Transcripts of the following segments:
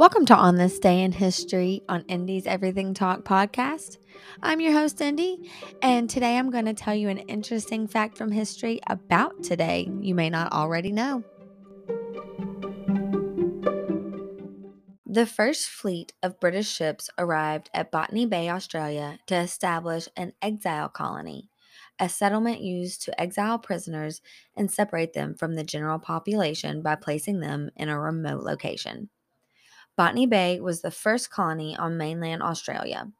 Welcome to On This Day in History on Indi's Everything Talk podcast. I'm your host, Indi, and today I'm going to tell you an interesting fact from history about today you may not already know. The first fleet of British ships arrived at Botany Bay, Australia to establish an exile colony, a settlement used to exile prisoners and separate them from the general population by placing them in a remote location. Botany Bay was the first colony on mainland Australia.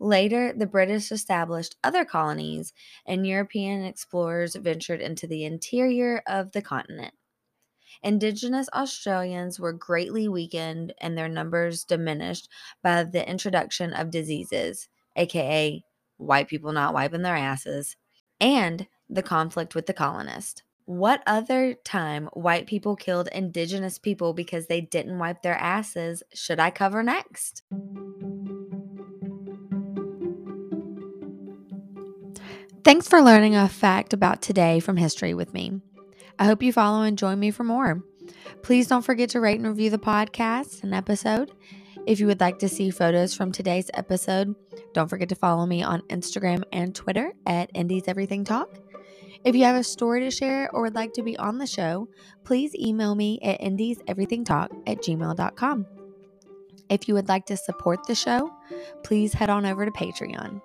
Later, the British established other colonies, and European explorers ventured into the interior of the continent. Indigenous Australians were greatly weakened and their numbers diminished by the introduction of diseases, aka white people not wiping their asses, and the conflict with the colonists. What other time white people killed indigenous people because they didn't wipe their asses should I cover next? Thanks for learning a fact about today from history with me. I hope you follow and join me for more. Please don't forget to rate and review the podcast and episode. If you would like to see photos from today's episode, don't forget to follow me on Instagram and Twitter at Indi's Everything Talk. If you have a story to share or would like to be on the show, please email me at indiseverythingtalk at gmail.com. If you would like to support the show, please head on over to Patreon.